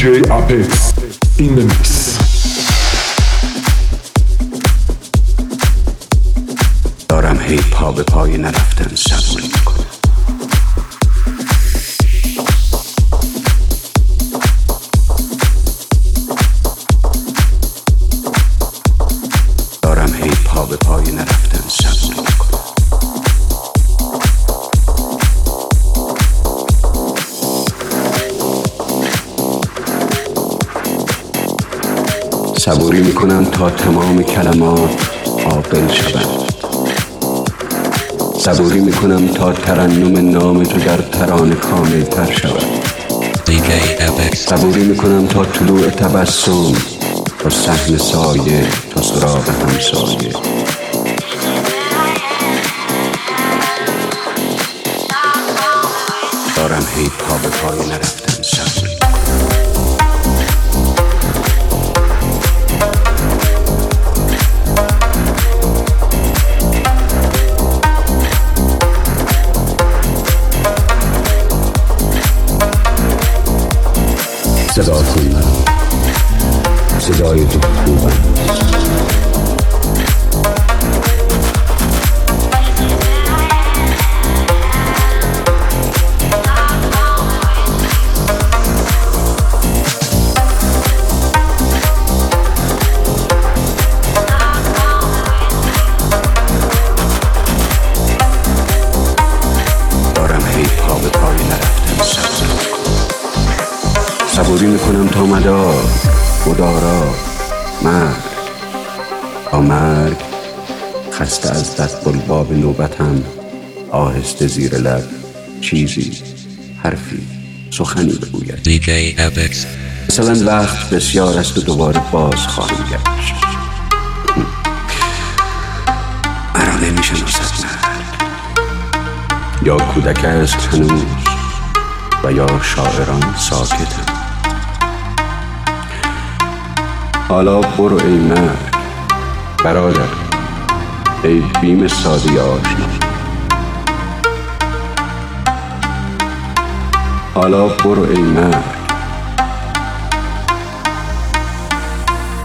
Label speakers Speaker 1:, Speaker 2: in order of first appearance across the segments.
Speaker 1: DJ Apex in the mix.
Speaker 2: دارم هی پا به پای نرفتن صبوری می‌کنم صبوری می‌کنم تا تمام کلمات عاقل شوند. صبوری می‌کنم تا ترنم نام تو در ترانه کامل تر شود. صبوری می‌کنم تا طلوع تبسم تا صحن سایه تا سراغ همسایه. دارم هی پا به پای نرفتن صبوری. صدا کن مرا صدای تو خوبم صبوری می‌کنم تا مدار مدارا مرگ. تا مرگ خسته از دست باب نوبتم آهسته زیر لب چیزی حرفی سخنی بگوید. مثلا وقت بسیار است و دوباره باز خواهم گشت. مرا نمی‌شناسد مرد یا کودک است هنوز و یا شاعران ساکتند. حالا برو ای مرد. برادر ای بیم ساده آشنا. حالا برو ای مرد.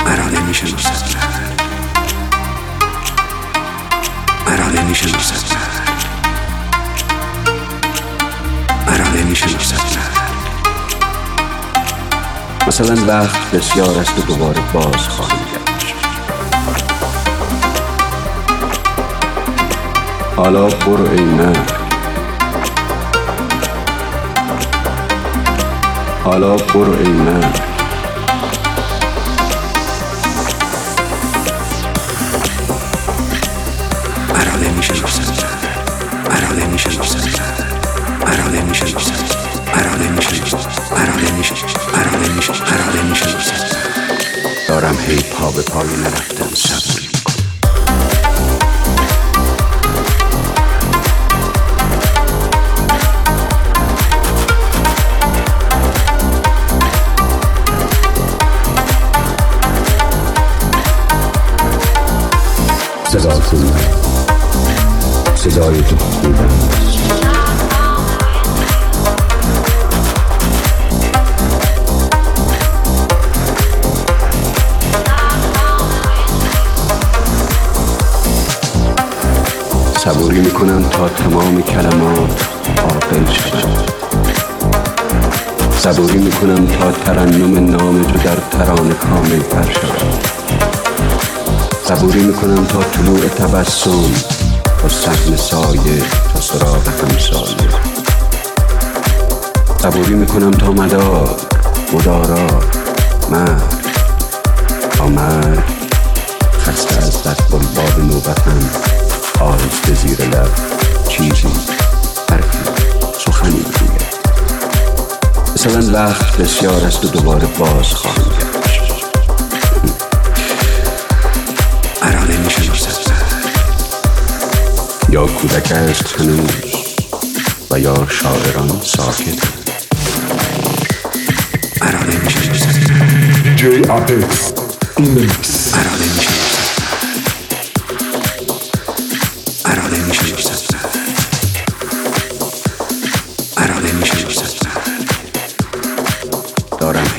Speaker 2: مرا نمی‌شناسد مرد مرا نمی‌شناسد مرد مرا نمی‌شناسد مرد مثلا وقت بسیار است و دوباره باز خواهم گشت حالا برو ای مرد. حالا برو ای مرد. پا به پای نرفتن صبوری می‌کنم صدا کن مرا. صدای تو خوبم صبوری می‌کنم تا تمام کلمات عاقل شود. صبوری می‌کنم تا ترنم نام تو در ترانه کامل تر شود. صبوری می‌کنم تا طلوع تبسم تا صحن سایه تا سراغ همسایه. صبوری می‌کنم تا مدار مدارا مرگ تا مرگ خسته از دست باب نوبتم. چیزی. حرفی سخنی بگوید مثلا وقت بسیار است و دوباره باز خواهم گشت. مرا نمی‌شناسد مرد یا کودک است هنوز و یا شاعران ساکت مرا نمی‌شناسد
Speaker 1: DJ Apex in the mix.